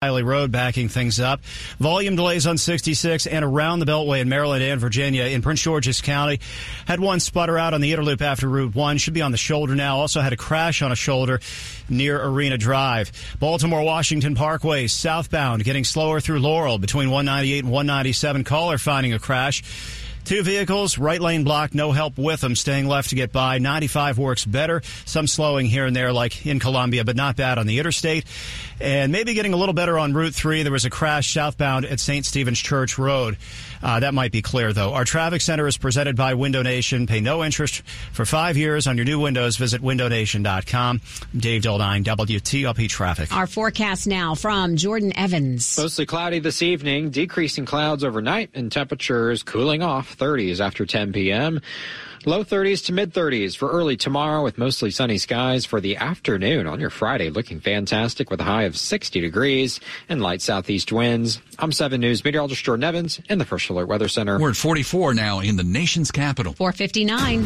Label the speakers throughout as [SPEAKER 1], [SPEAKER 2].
[SPEAKER 1] Hiley Road backing things up. Volume delays on 66 and around the Beltway in Maryland and Virginia in Prince George's County. Had one sputter out on the Inner Loop after Route 1. Should be on the shoulder now. Also had a crash on a shoulder near Arena Drive. Baltimore Washington Parkway southbound getting slower through Laurel between 198 and 197. Caller finding a crash. Two vehicles, right lane blocked, no help with them, staying left to get by. 95 works better. Some slowing here and there, like in Columbia, but not bad on the interstate. And maybe getting a little better on Route 3. There was a crash southbound at St. Stephen's Church Road. Uh, that might be clear, though. Our traffic center is presented by Window Nation. Pay no interest for five years on your new windows. Visit windownation.com. Dave Dildine, WTOP Traffic.
[SPEAKER 2] Our forecast now from Jordan Evans.
[SPEAKER 3] Mostly cloudy this evening, decreasing clouds overnight, and temperatures cooling off 30s after 10 p.m. Low 30s to mid 30s for early tomorrow with mostly sunny skies for the afternoon on your Friday looking fantastic with a high of 60 degrees and light southeast winds. I'm 7 News meteorologist Jordan Evans in the First Alert Weather Center.
[SPEAKER 4] We're at 44 now in the nation's capital.
[SPEAKER 2] 459.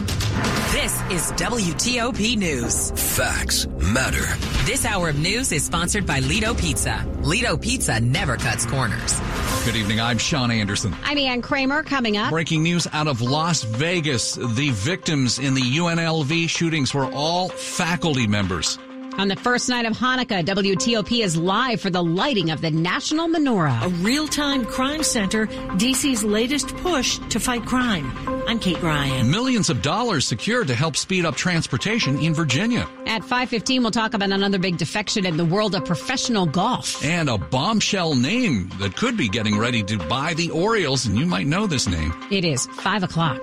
[SPEAKER 5] This is WTOP News.
[SPEAKER 6] Facts matter.
[SPEAKER 5] This hour of news is sponsored by Lido Pizza. Lido Pizza never cuts corners.
[SPEAKER 4] Good evening. I'm Sean Anderson.
[SPEAKER 2] I'm Ann Kramer coming up.
[SPEAKER 4] Breaking news out of Las Vegas. The victims in the UNLV shootings were all faculty members.
[SPEAKER 2] On the first night of Hanukkah, WTOP is live for the lighting of the National Menorah.
[SPEAKER 7] A real time crime center, DC's latest push to fight crime. I'm Kate Ryan.
[SPEAKER 4] Millions of dollars secured to help speed up transportation in Virginia.
[SPEAKER 2] At 5:15 we'll talk about another big defection in the world of professional golf.
[SPEAKER 4] And a bombshell name that could be getting ready to buy the Orioles, and you might know this name.
[SPEAKER 2] It is 5 o'clock.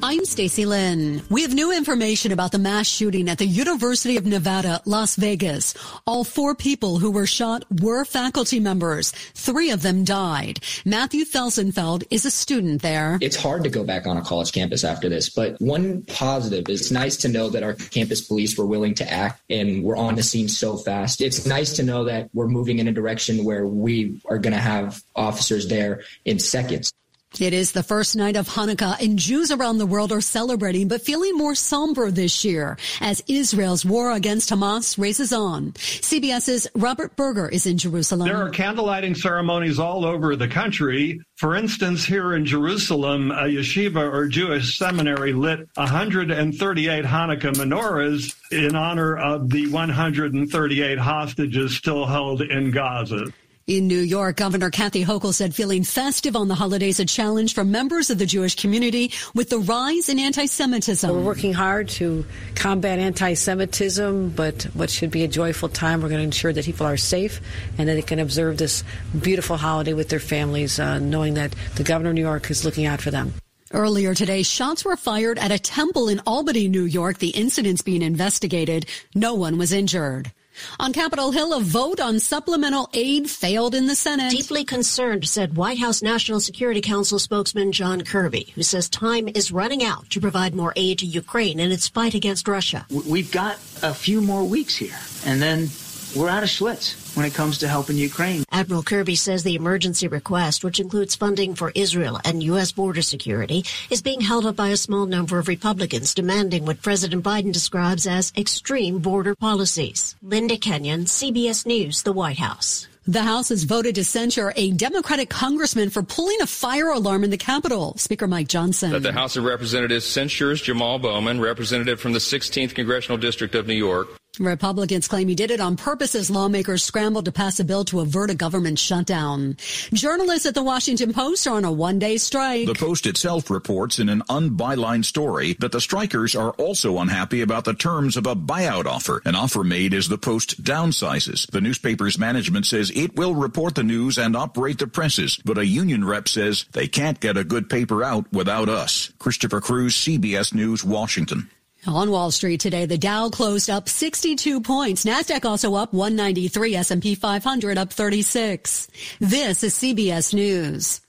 [SPEAKER 8] I'm Stacy Lynn. We have new information about the mass shooting at the University of Nevada, Las Vegas. All four people who were shot were faculty members. Three of them died. Matthew Felsenfeld is a student there.
[SPEAKER 9] It's hard to go back on a college campus after this, but one positive is it's nice to know that our campus police were willing to act and we're on the scene so fast. It's nice to know that we're moving in a direction where we are going to have officers there in seconds.
[SPEAKER 8] It is the first night of Hanukkah and Jews around the world are celebrating but feeling more somber this year as Israel's war against Hamas races on. CBS's Robert Berger is in Jerusalem.
[SPEAKER 10] There are candlelighting ceremonies all over the country. For instance, here in Jerusalem, a yeshiva or Jewish seminary lit 138 Hanukkah menorahs in honor of the 138 hostages still held in Gaza.
[SPEAKER 8] In New York, Governor Kathy Hochul said feeling festive on the holidays a challenge for members of the Jewish community with the rise in anti-Semitism.
[SPEAKER 11] We're working hard to combat anti-Semitism, but what should be a joyful time, we're going to ensure that people are safe and that they can observe this beautiful holiday with their families, uh, knowing that the governor of New York is looking out for them.
[SPEAKER 8] Earlier today, shots were fired at a temple in Albany, New York. The incident's being investigated. No one was injured. On Capitol Hill, a vote on supplemental aid failed in the Senate.
[SPEAKER 12] Deeply concerned, said White House National Security Council spokesman John Kirby, who says time is running out to provide more aid to Ukraine in its fight against Russia.
[SPEAKER 13] We've got a few more weeks here, and then we're out of Schlitz when it comes to helping Ukraine.
[SPEAKER 12] Admiral Kirby says the emergency request, which includes funding for Israel and U.S. border security, is being held up by a small number of Republicans demanding what President Biden describes as extreme border policies. Linda Kenyon, CBS News, the White House.
[SPEAKER 8] The House has voted to censure a Democratic congressman for pulling a fire alarm in the Capitol. Speaker Mike Johnson.
[SPEAKER 14] That the House of Representatives censures Jamal Bowman, representative from the 16th Congressional District of New York,
[SPEAKER 8] Republicans claim he did it on purpose as lawmakers scrambled to pass a bill to avert a government shutdown. Journalists at the Washington Post are on a one-day strike.
[SPEAKER 15] The Post itself reports in an unbyline story that the strikers are also unhappy about the terms of a buyout offer, an offer made as the Post downsizes. The newspaper's management says it will report the news and operate the presses, but a union rep says they can't get a good paper out without us. Christopher Cruz, CBS News, Washington.
[SPEAKER 8] On Wall Street today, the Dow closed up 62 points. Nasdaq also up 193, S&P 500 up 36. This is CBS News.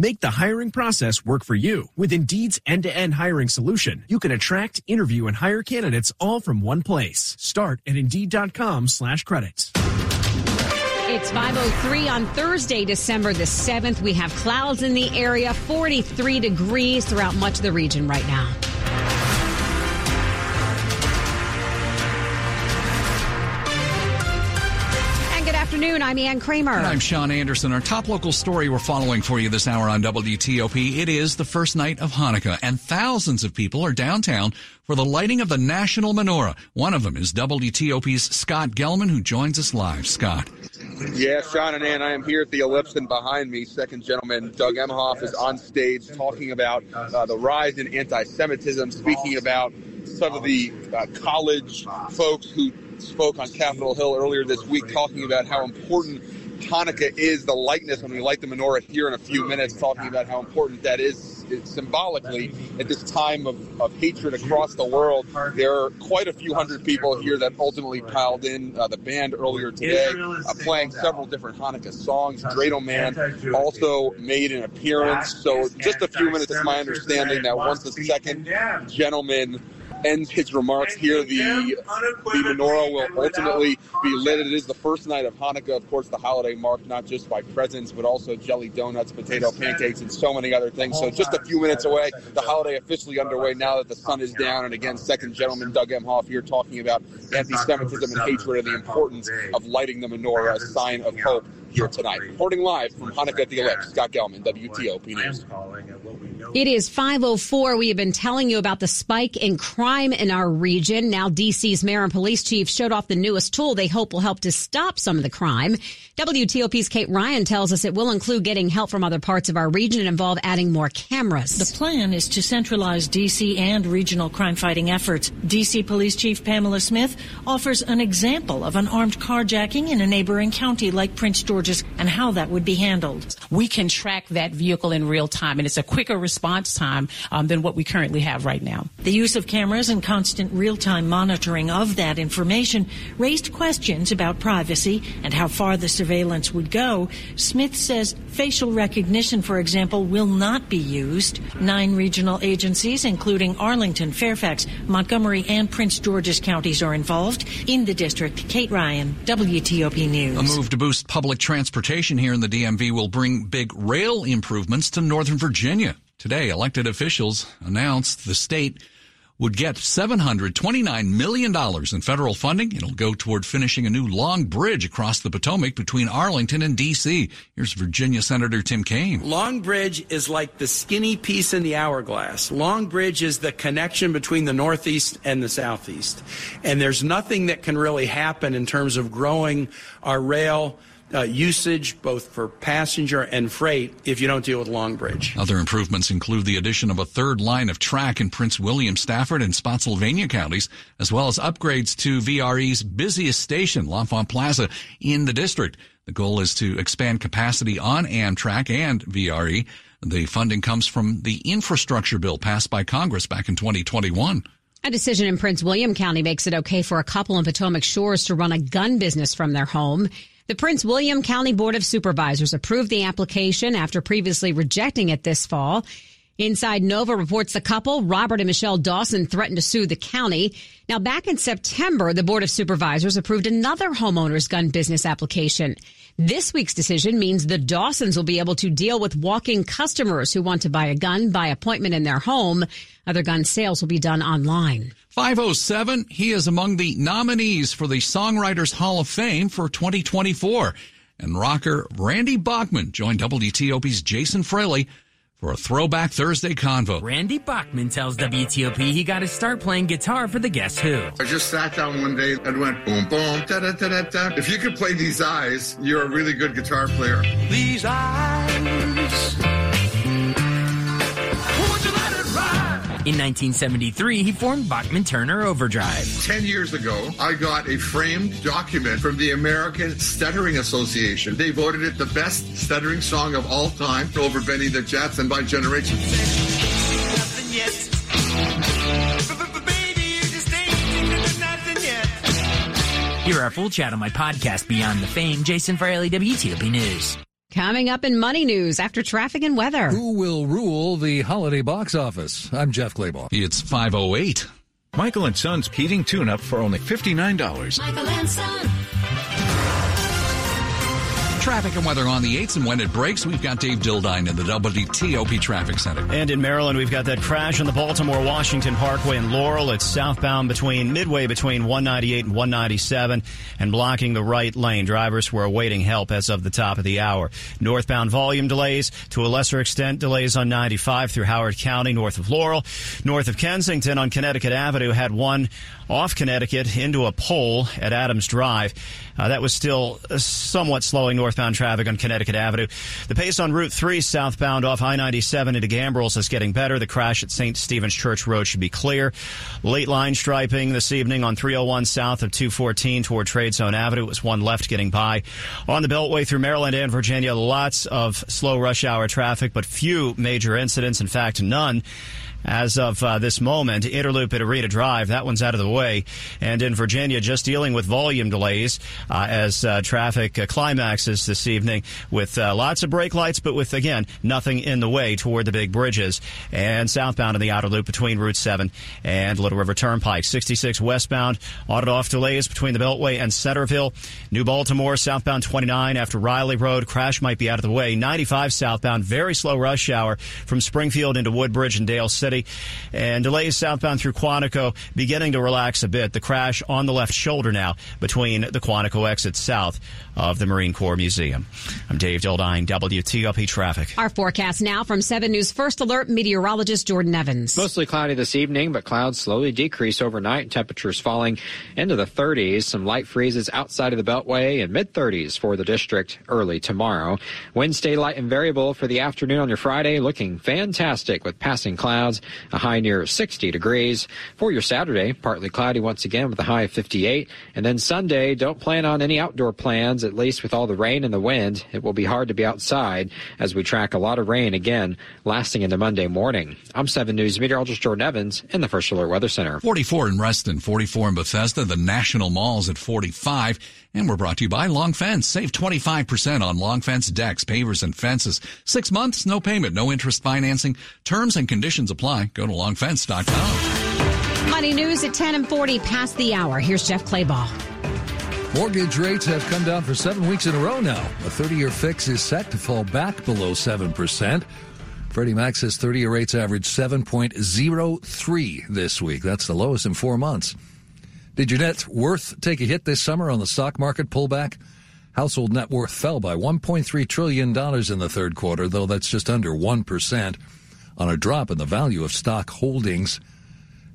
[SPEAKER 16] Make the hiring process work for you. With Indeed's end-to-end hiring solution, you can attract, interview, and hire candidates all from one place. Start at Indeed.com slash credits.
[SPEAKER 2] It's 5.03 on Thursday, December the 7th. We have clouds in the area, 43 degrees throughout much of the region right now. Afternoon. I'm Ann Kramer.
[SPEAKER 4] And I'm Sean Anderson. Our top local story we're following for you this hour on WTOP. It is the first night of Hanukkah, and thousands of people are downtown for the lighting of the national menorah. One of them is WTOP's Scott Gelman, who joins us live. Scott.
[SPEAKER 17] Yeah, Sean and Ann, I am here at the Ellipse, and behind me, second gentleman Doug Emhoff is on stage talking about uh, the rise in anti-Semitism, speaking about some of the uh, college folks who spoke on Capitol Hill earlier this week, talking about how important Hanukkah is, the lightness when we light the menorah here in a few minutes, talking about how important that is symbolically at this time of, of hatred across the world. There are quite a few hundred people here that ultimately piled in. Uh, the band earlier today uh, playing several different Hanukkah songs. Dreidel Man also made an appearance. So just a few minutes, it's my understanding that once the second gentleman ends his remarks here. The, the menorah will ultimately be lit. It is the first night of Hanukkah, of course, the holiday marked not just by presents, but also jelly donuts, potato pancakes, and so many other things. So just a few minutes away, the holiday officially underway now that the sun is down. And again, second gentleman Doug Emhoff here talking about anti-Semitism and hatred and the importance of lighting the menorah, a sign of hope here tonight. Reporting live from Hanukkah at the Ellipse, Scott Gelman, WTOP News.
[SPEAKER 2] It is 504. We have been telling you about the spike in crime in our region. Now DC's mayor and police chief showed off the newest tool they hope will help to stop some of the crime. WTOP's Kate Ryan tells us it will include getting help from other parts of our region and involve adding more cameras.
[SPEAKER 7] The plan is to centralize DC and regional crime fighting efforts. DC Police Chief Pamela Smith offers an example of an armed carjacking in a neighboring county like Prince George's and how that would be handled.
[SPEAKER 18] We can track that vehicle in real time and it's a quicker response response time um, than what we currently have right now.
[SPEAKER 7] The use of cameras and constant real time monitoring of that information raised questions about privacy and how far the surveillance would go. Smith says facial recognition, for example, will not be used. Nine regional agencies, including Arlington, Fairfax, Montgomery, and Prince George's counties, are involved. In the district, Kate Ryan, WTOP News.
[SPEAKER 4] A move to boost public transportation here in the DMV will bring big rail improvements to Northern Virginia. Today, elected officials announced the state would get $729 million in federal funding. It'll go toward finishing a new long bridge across the Potomac between Arlington and D.C. Here's Virginia Senator Tim Kaine.
[SPEAKER 19] Long Bridge is like the skinny piece in the hourglass. Long Bridge is the connection between the Northeast and the Southeast. And there's nothing that can really happen in terms of growing our rail uh, usage, both for passenger and freight, if you don't deal with Long Bridge.
[SPEAKER 4] Other improvements include the addition of a third line of track in Prince William, Stafford, and Spotsylvania counties, as well as upgrades to VRE's busiest station, L'Enfant Plaza, in the district. The goal is to expand capacity on Amtrak and VRE. The funding comes from the infrastructure bill passed by Congress back in 2021.
[SPEAKER 2] A decision in Prince William County makes it okay for a couple in Potomac Shores to run a gun business from their home. The Prince William County Board of Supervisors approved the application after previously rejecting it this fall. Inside Nova reports the couple, Robert and Michelle Dawson, threatened to sue the county. Now, back in September, the Board of Supervisors approved another homeowner's gun business application. This week's decision means the Dawsons will be able to deal with walking customers who want to buy a gun by appointment in their home. Other gun sales will be done online.
[SPEAKER 4] 507, he is among the nominees for the Songwriters Hall of Fame for 2024. And rocker Randy Bachman joined WTOP's Jason Fraley for a Throwback Thursday convo.
[SPEAKER 20] Randy Bachman tells WTOP he got to start playing guitar for the Guess Who.
[SPEAKER 13] I just sat down one day and went boom, boom, da da da da da. If you could play these eyes, you're a really good guitar player.
[SPEAKER 21] These eyes.
[SPEAKER 20] In 1973, he formed Bachman Turner Overdrive.
[SPEAKER 13] Ten years ago, I got a framed document from the American Stuttering Association. They voted it the best stuttering song of all time over Benny the Jets and My Generation.
[SPEAKER 20] Hear our full chat on my podcast, Beyond the Fame. Jason Fraley, WTOP News.
[SPEAKER 2] Coming up in money news after traffic and weather.
[SPEAKER 22] Who will rule the holiday box office? I'm Jeff Clabaugh.
[SPEAKER 4] It's 508.
[SPEAKER 23] Michael and Son's heating tune up for only $59.
[SPEAKER 24] Michael and Son.
[SPEAKER 4] Traffic and weather on the 8s, and when it breaks, we've got Dave Dildine in the WTOP Traffic Center.
[SPEAKER 1] And in Maryland, we've got that crash on the Baltimore Washington Parkway in Laurel. It's southbound between midway between 198 and 197 and blocking the right lane. Drivers were awaiting help as of the top of the hour. Northbound volume delays, to a lesser extent, delays on 95 through Howard County north of Laurel. North of Kensington on Connecticut Avenue had one off Connecticut into a pole at Adams Drive. Uh, that was still somewhat slowing northbound traffic on Connecticut Avenue. The pace on Route 3 southbound off I-97 into Gambrills is getting better. The crash at St. Stephen's Church Road should be clear. Late line striping this evening on 301 south of 214 toward Trade Zone Avenue. It was one left getting by. On the Beltway through Maryland and Virginia, lots of slow rush hour traffic, but few major incidents. In fact, none as of uh, this moment. Inner Loop at Arena Drive, that one's out of the way. And in Virginia, just dealing with volume delays uh, as uh, traffic climaxes this evening with uh, lots of brake lights, but with, again, nothing in the way toward the big bridges. And southbound in the outer loop between Route 7 and Little River Turnpike. 66 westbound, on off delays between the Beltway and Centreville. New Baltimore, southbound 29 after Riley Road. Crash might be out of the way. 95 southbound, very slow rush hour from Springfield into Woodbridge and Dale City. And delays southbound through Quantico beginning to relax a bit. The crash on the left shoulder now between the Quantico exit south of the Marine Corps Museum. I'm Dave Dildine, WTOP Traffic.
[SPEAKER 2] Our forecast now from 7 News First Alert meteorologist Jordan Evans.
[SPEAKER 3] Mostly cloudy this evening, but clouds slowly decrease overnight. Temperatures falling into the 30s. Some light freezes outside of the Beltway and mid 30s for the district early tomorrow. Wednesday light and variable for the afternoon on your Friday, looking fantastic with passing clouds, a high near 60 degrees. For your Saturday, partly cloudy once again with a high of 58. And then Sunday, don't plan on any outdoor plans, at least with all the rain and the wind. It will be hard to be outside as we track a lot of rain again lasting into Monday morning. I'm 7 News meteorologist Jordan Evans in the First Alert Weather Center.
[SPEAKER 4] 44 in Reston, 44 in Bethesda, the National Malls at 45. And we're brought to you by Long Fence. Save 25% on Long Fence decks, pavers, and fences. Six months, no payment, no interest financing. Terms and conditions apply. Go to longfence.com.
[SPEAKER 2] Money news at 10 and 40 past the hour. Here's Jeff Clabaugh.
[SPEAKER 22] Mortgage rates have come down for seven weeks in a row now. A 30 year fix is set to fall back below 7%. Freddie Mac says 30 year rates averaged 7.03 this week. That's the lowest in four months. Did your net worth take a hit this summer on the stock market pullback? Household net worth fell by $1.3 trillion in the third quarter, though that's just under 1% on a drop in the value of stock holdings.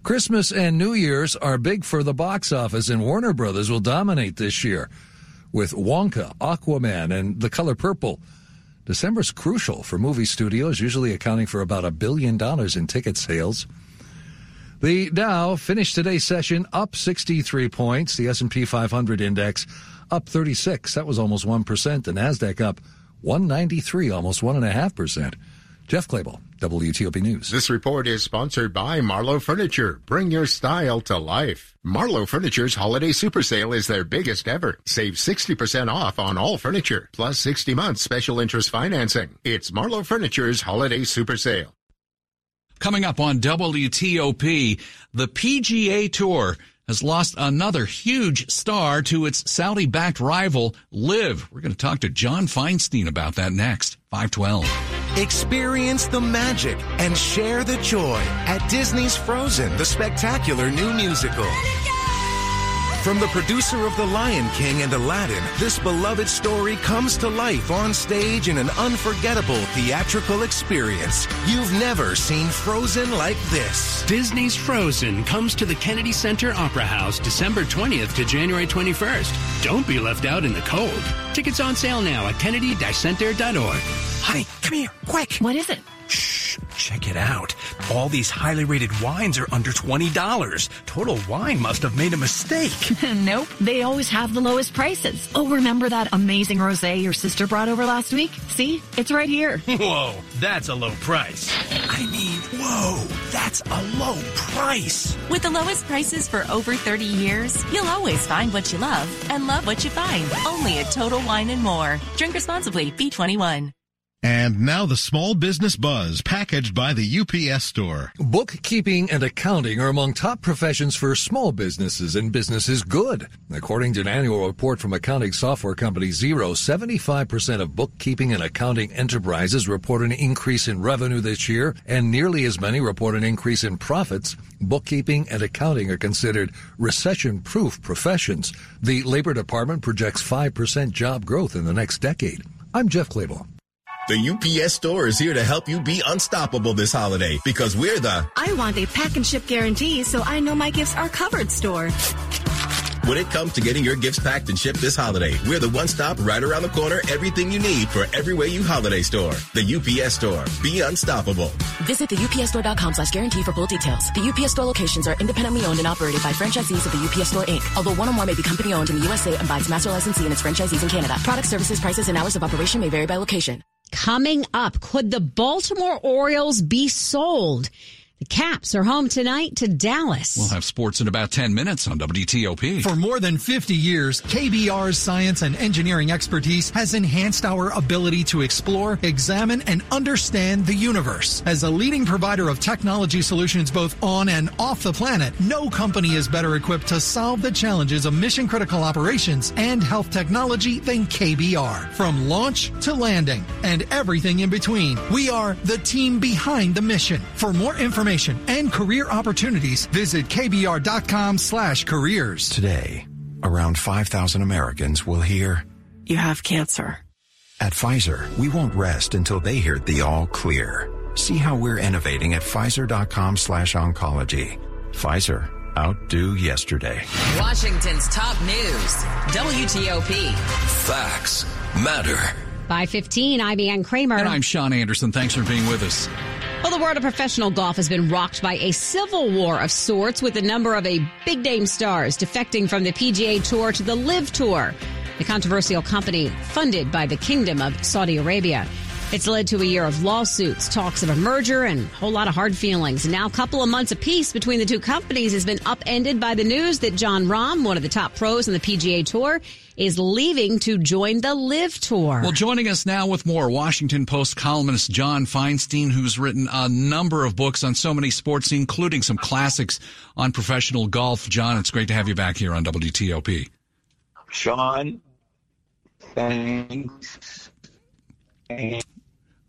[SPEAKER 22] Christmas and New Year's are big for the box office, and Warner Brothers will dominate this year with Wonka, Aquaman, and The Color Purple. December's crucial for movie studios, usually accounting for about a billion dollars in ticket sales. The Dow finished today's session up 63 points. The S&P 500 index up 36. That was almost 1%. The Nasdaq up 193, almost 1.5%. Jeff Clabaugh, WTOP News.
[SPEAKER 25] This report is sponsored by Marlo Furniture. Bring your style to life. Marlo Furniture's holiday super sale is their biggest ever. Save 60% off on all furniture, plus 60 months special interest financing. It's Marlo Furniture's holiday super sale.
[SPEAKER 4] Coming up on WTOP, the PGA Tour has lost another huge star to its Saudi backed rival, LIV. We're going to talk to John Feinstein about that next. 512.
[SPEAKER 26] Experience the magic and share the joy at Disney's Frozen, the spectacular new musical. From the producer of The Lion King and Aladdin, this beloved story comes to life on stage in an unforgettable theatrical experience. You've never seen Frozen like this.
[SPEAKER 16] Disney's Frozen comes to the Kennedy Center Opera House December 20th to January 21st. Don't be left out in the cold. Tickets on sale now at kennedy-center.org.
[SPEAKER 27] Honey, come here, quick.
[SPEAKER 11] What is it?
[SPEAKER 27] Shh, check it out. All these highly rated wines are under $20. Total Wine must have made a mistake.
[SPEAKER 11] nope, they always have the lowest prices. Oh, remember that amazing rosé your sister brought over last week? See? It's right here.
[SPEAKER 27] Whoa, that's a low price.
[SPEAKER 28] I mean, whoa, that's a low price.
[SPEAKER 29] With the lowest prices for over 30 years, you'll always find what you love and love what you find. Only at Total Wine and More. Drink responsibly. B21.
[SPEAKER 30] And now the small business buzz packaged by the UPS store.
[SPEAKER 22] Bookkeeping and accounting are among top professions for small businesses and businesses good. According to an annual report from accounting software company Xero, 75% of bookkeeping and accounting enterprises report an increase in revenue this year, and nearly as many report an increase in profits. Bookkeeping and accounting are considered recession-proof professions. The Labor Department projects 5% job growth in the next decade. I'm Jeff Clabaugh.
[SPEAKER 31] The UPS store is here to help you be unstoppable this holiday because we're the
[SPEAKER 32] I want a pack and ship guarantee so I know my gifts are covered store.
[SPEAKER 31] When it comes to getting your gifts packed and shipped this holiday, we're the one stop right around the corner, everything you need for every way you holiday store. The UPS store. Be unstoppable.
[SPEAKER 33] Visit the UPSstore.com slash guarantee for full details. The UPS store locations are independently owned and operated by franchisees of the UPS Store Inc. Although one or more may be company owned in the USA and by its master licensee and its franchisees in Canada. Product services, prices, and hours of operation may vary by location.
[SPEAKER 2] Coming up, could the Baltimore Orioles be sold? The Caps are home tonight to Dallas.
[SPEAKER 4] We'll have sports in about 10 minutes on WTOP.
[SPEAKER 11] For more than 50 years, KBR's science and engineering expertise has enhanced our ability to explore, examine, and understand the universe. As a leading provider of technology solutions both on and off the planet, no company is better equipped to solve the challenges of mission critical operations and health technology than KBR. From launch to landing and everything in between, we are the team behind the mission. For more information, and career opportunities, visit kbr.com slash careers.
[SPEAKER 34] Today, around 5,000 Americans will hear,
[SPEAKER 32] You have cancer.
[SPEAKER 34] At Pfizer, we won't rest until they hear the all clear. See how we're innovating at Pfizer.com slash oncology. Pfizer, outdo yesterday.
[SPEAKER 35] Washington's top news, WTOP.
[SPEAKER 6] Facts matter.
[SPEAKER 2] By 15, IBN Kramer.
[SPEAKER 4] And I'm Sean Anderson. Thanks for being with us.
[SPEAKER 2] Well, the world of professional golf has been rocked by a civil war of sorts with a number of a big name stars defecting from the PGA Tour to the LIV Tour, the controversial company funded by the Kingdom of Saudi Arabia. It's led to a year of lawsuits, talks of a merger, and a whole lot of hard feelings. Now, a couple of months of peace between the two companies has been upended by the news that Jon Rahm, one of the top pros on the PGA Tour, is leaving to join the LIV Tour.
[SPEAKER 4] Well, joining us now with more Washington Post columnist John Feinstein, who's written a number of books on so many sports, including some classics on professional golf. John, it's great to have you back here on WTOP.
[SPEAKER 36] Sean, thanks.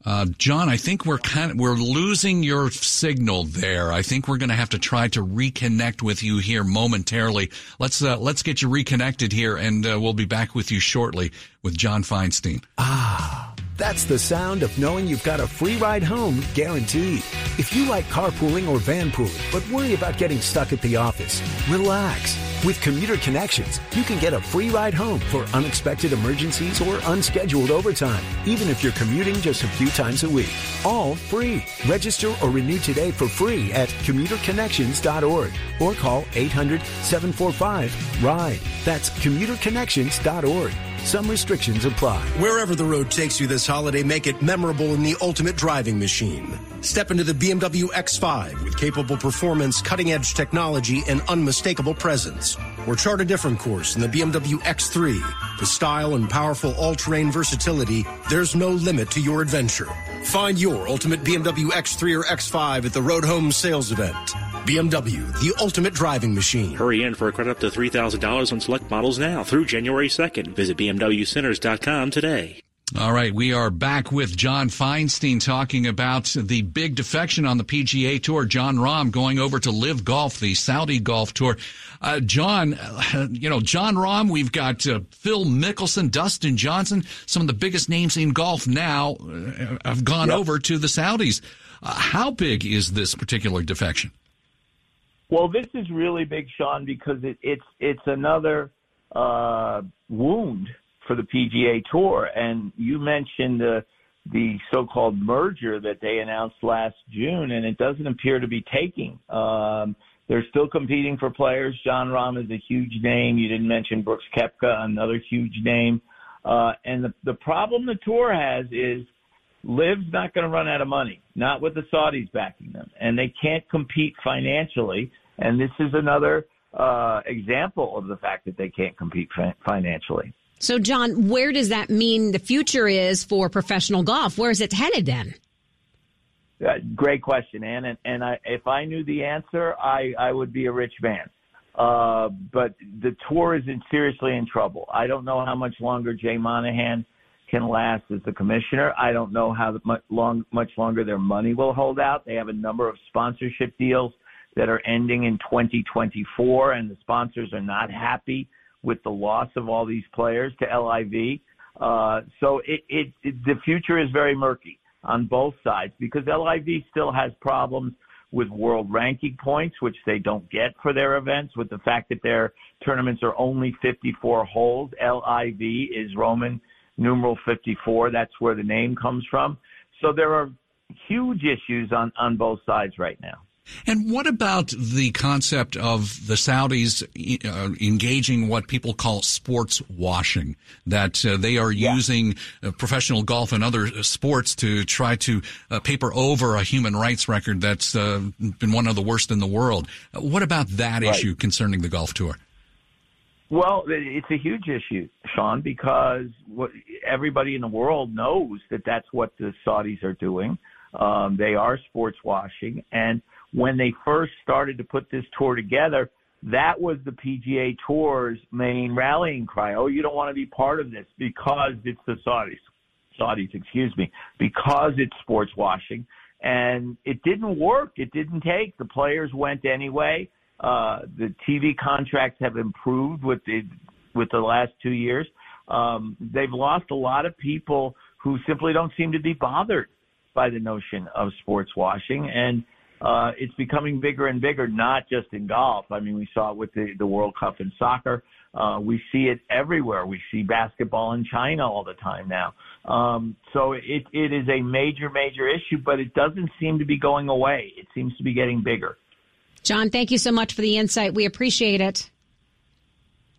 [SPEAKER 4] Uh, John, I think we're kind of, we're losing your signal there. I think we're going to have to try to reconnect with you here momentarily. Let's uh, let's get you reconnected here, and uh, we'll be back with you shortly with John Feinstein.
[SPEAKER 26] Ah, that's the sound of knowing you've got a free ride home guaranteed. If you like carpooling or vanpooling, but worry about getting stuck at the office, relax. With Commuter Connections, you can get a free ride home for unexpected emergencies or unscheduled overtime, even if you're commuting just a few times a week. All free. Register or renew today for free at commuterconnections.org or call 800 745 RIDE. That's commuterconnections.org. Some restrictions apply.
[SPEAKER 37] Wherever the road takes you this holiday, make it memorable in the ultimate driving machine. Step into the BMW X5 with capable performance, cutting edge technology, and unmistakable presence. Or chart a different course in the BMW X3. With style and powerful all terrain versatility, there's no limit to your adventure. Find your ultimate BMW X3 or X5 at the Road Home sales event. BMW, the ultimate driving machine.
[SPEAKER 38] Hurry in for a credit up to $3,000 on select models now through January 2nd. Visit BMWCenters.com today.
[SPEAKER 4] All right, we are back with John Feinstein talking about the big defection on the PGA Tour. Jon Rahm going over to LIV Golf, the Saudi Golf Tour. Uh, John, uh, you know, Jon Rahm, we've got uh, Phil Mickelson, Dustin Johnson, some of the biggest names in golf now uh, have gone yep. over to the Saudis. Uh, how big is this particular defection?
[SPEAKER 39] Well, this is really big, Sean, because it, it's it's another uh, wound for the PGA Tour. And you mentioned the the so-called merger that they announced last June, and it doesn't appear to be taking. Um, they're still competing for players. Jon Rahm is a huge name. You didn't mention Brooks Koepka, another huge name. Uh, and the, the problem the tour has is LIV's not going to run out of money, not with the Saudis backing them, and they can't compete financially. And this is another uh, example of the fact that they can't compete fi- financially.
[SPEAKER 2] So, John, where does that mean the future is for professional golf? Where is it headed then?
[SPEAKER 39] Uh, great question, Ann. And, and I, if I knew the answer, I, I would be a rich man. Uh, but the tour is in, seriously in trouble. I don't know how much longer Jay Monahan can last as the commissioner. I don't know how much, long, much longer their money will hold out. They have a number of sponsorship deals that are ending in 2024, and the sponsors are not happy with the loss of all these players to LIV. Uh, so it, it, it, the future is very murky on both sides because LIV still has problems with world ranking points, which they don't get for their events, with the fact that their tournaments are only 54 holes. LIV is Roman numeral 54. That's where the name comes from. So there are huge issues on, on both sides right now.
[SPEAKER 4] And what about the concept of the Saudis uh, engaging what people call sports washing? That uh, they are yeah. using uh, professional golf and other sports to try to uh, paper over a human rights record that's uh, been one of the worst in the world. what about that right. issue concerning the golf tour?
[SPEAKER 39] Well, it's a huge issue, Sean, because what, everybody in the world knows that that's what the Saudis are doing. Um, they are sports washing, and when they first started to put this tour together, that was the PGA Tour's main rallying cry. Oh, you don't want to be part of this because it's the Saudis. Saudis, excuse me, because it's sports washing. And it didn't work. It didn't take. The players went anyway. Uh, the TV contracts have improved with the with the last two years. Um, they've lost a lot of people who simply don't seem to be bothered by the notion of sports washing, and uh, it's becoming bigger and bigger, not just in golf. I mean, we saw it with the, the World Cup in soccer. Uh, we see it everywhere. We see basketball in China all the time now. Um, so it, it is a major, major issue, but it doesn't seem to be going away. It seems to be getting bigger.
[SPEAKER 2] John, thank you so much for the insight. We appreciate it.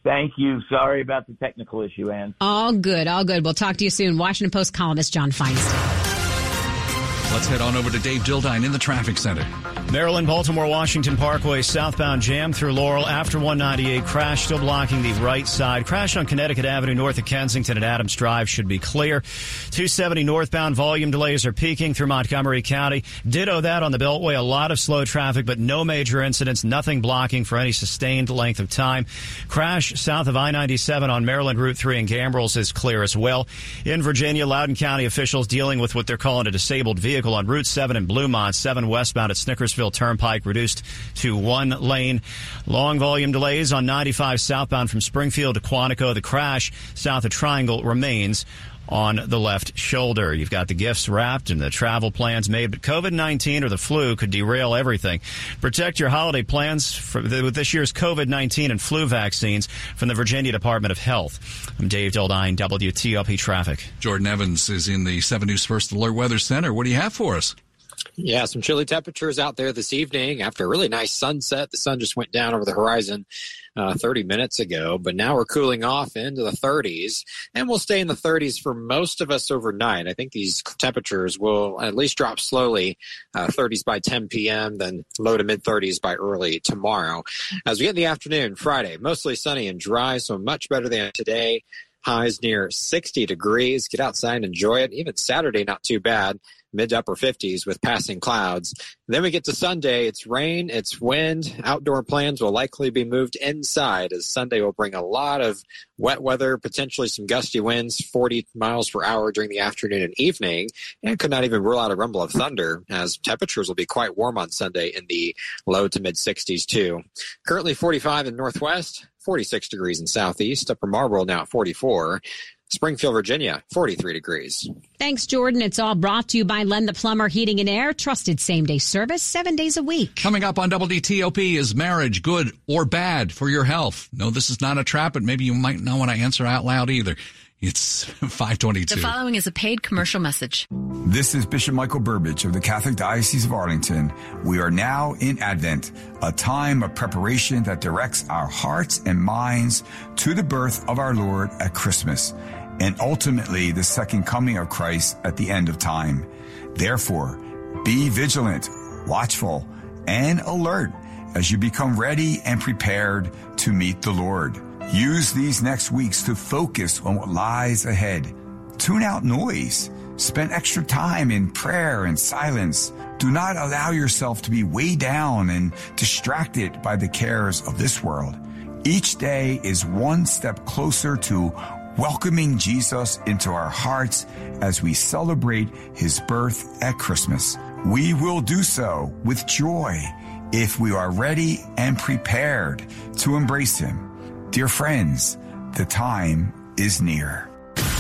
[SPEAKER 39] Thank you. Sorry about the technical issue, Ann.
[SPEAKER 2] All good, all good. We'll talk to you soon. Washington Post columnist John Feinstein.
[SPEAKER 4] Let's head on over to Dave Dildine in the traffic center.
[SPEAKER 1] Maryland, Baltimore, Washington Parkway, southbound jam through Laurel after 198 crash, still blocking the right side. Crash on Connecticut Avenue north of Kensington and Adams Drive should be clear. 270 northbound volume delays are peaking through Montgomery County. Ditto that on the Beltway, a lot of slow traffic, but no major incidents, nothing blocking for any sustained length of time. Crash south of I-97 on Maryland Route 3 in Gambrills is clear as well. In Virginia, Loudoun County officials dealing with what they're calling a disabled vehicle vehicle on Route 7 in Bluemont, 7 westbound at Snickersville Turnpike, reduced to one lane. Long volume delays on 95 southbound from Springfield to Quantico. The crash south of Triangle remains on the left shoulder. You've got the gifts wrapped and the travel plans made, but COVID-19 or the flu could derail everything. Protect your holiday plans for, with this year's COVID-19 and flu vaccines from the Virginia Department of Health. I'm Dave Dildine, WTOP Traffic.
[SPEAKER 4] Jordan Evans is in the 7 News First Alert Weather Center. What do you have for us?
[SPEAKER 3] Yeah, some chilly temperatures out there this evening after a really nice sunset. The sun just went down over the horizon uh, 30 minutes ago, but now we're cooling off into the 30s and we'll stay in the 30s for most of us overnight. I think these temperatures will at least drop slowly, uh, 30s by 10 p.m., then low to mid 30s by early tomorrow. As we get in the afternoon, Friday, mostly sunny and dry, so much better than today highs near 60 degrees. Get outside and enjoy it. Even Saturday, not too bad mid to upper 50s with passing clouds. Then we get to Sunday. It's rain, it's wind. Outdoor plans will likely be moved inside as Sunday will bring a lot of wet weather, potentially some gusty winds, 40 miles per hour during the afternoon and evening, and could not even rule out a rumble of thunder as temperatures will be quite warm on Sunday in the low to mid 60s too. Currently 45 in Northwest, 46 degrees in Southeast, Upper Marlboro now at 44. Springfield, Virginia, 43 degrees.
[SPEAKER 2] Thanks, Jordan. It's all brought to you by Len the Plumber Heating and Air. Trusted same day service seven days a week.
[SPEAKER 4] Coming up on WTOP is marriage good or bad for your health? No, this is not a trap, but maybe you might not want to answer out loud either. It's 522.
[SPEAKER 11] The following is a paid commercial message.
[SPEAKER 40] This is Bishop Michael Burbidge of the Catholic Diocese of Arlington. We are now in Advent, a time of preparation that directs our hearts and minds to the birth of our Lord at Christmas. And ultimately the second coming of Christ at the end of time. Therefore, be vigilant, watchful, and alert as you become ready and prepared to meet the Lord. Use these next weeks to focus on what lies ahead. Tune out noise. Spend extra time in prayer and silence. Do not allow yourself to be weighed down and distracted by the cares of this world. Each day is one step closer to welcoming Jesus into our hearts as we celebrate his birth at Christmas. We will do so with joy if we are ready and prepared to embrace him. Dear friends, the time is near.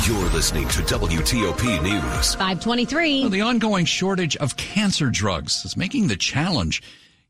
[SPEAKER 6] You're listening to WTOP News.
[SPEAKER 2] 523.
[SPEAKER 4] Well, the ongoing shortage of cancer drugs is making the challenge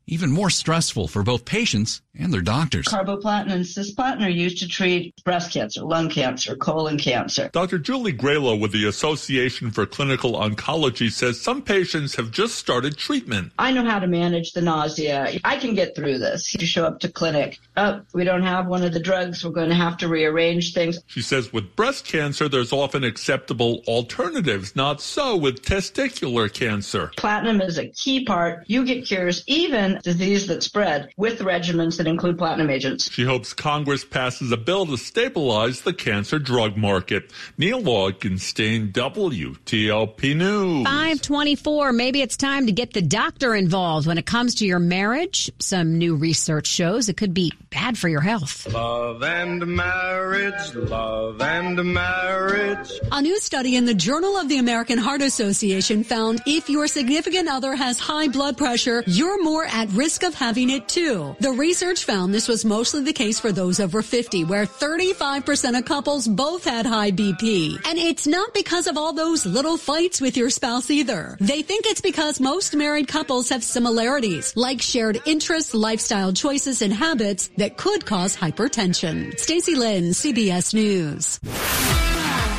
[SPEAKER 4] even more stressful for both patients and their doctors.
[SPEAKER 41] Carboplatin and cisplatin are used to treat breast cancer, lung cancer, colon cancer.
[SPEAKER 42] Dr. Julie Gralow with the Association for Clinical Oncology says some patients have just started treatment.
[SPEAKER 41] I know how to manage the nausea. I can get through this. You show up to clinic. Oh, we don't have one of the drugs. We're going to have to rearrange things.
[SPEAKER 42] She says with breast cancer, there's often acceptable alternatives. Not so with testicular cancer.
[SPEAKER 41] Platinum is a key part. You get cures, even disease that spread, with regimens that include platinum agents.
[SPEAKER 42] She hopes Congress passes a bill to stabilize the cancer drug market. Neil Augenstein, WTOP News.
[SPEAKER 2] 524. Maybe it's time to get the doctor involved when it comes to your marriage. Some new research shows it could be bad for your health.
[SPEAKER 43] Love and marriage, love and marriage.
[SPEAKER 8] A new study in the Journal of the American Heart Association found if your significant other has high blood pressure, you're more at risk of having it too. The research found this was mostly the case for those over 50, where 35% of couples both had high BP. And it's not because of all those little fights with your spouse either. They think it's because most married couples have similarities, like shared interests, lifestyle choices, and habits that could cause hypertension. Stacy Lynn, CBS News.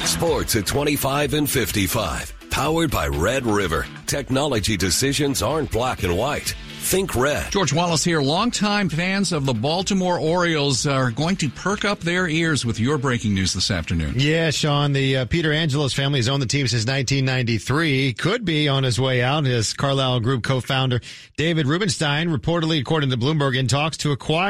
[SPEAKER 6] Sports at 25 and 55. Powered by Red River. Technology decisions aren't black and white. Think red.
[SPEAKER 4] George Wallace here. Longtime fans of the Baltimore Orioles are going to perk up their ears with your breaking news this afternoon.
[SPEAKER 44] Yeah, Sean. The uh, Peter Angelos family has owned the team since 1993. Could be on his way out. His Carlyle Group co-founder David Rubenstein reportedly, according to Bloomberg, in talks to acquire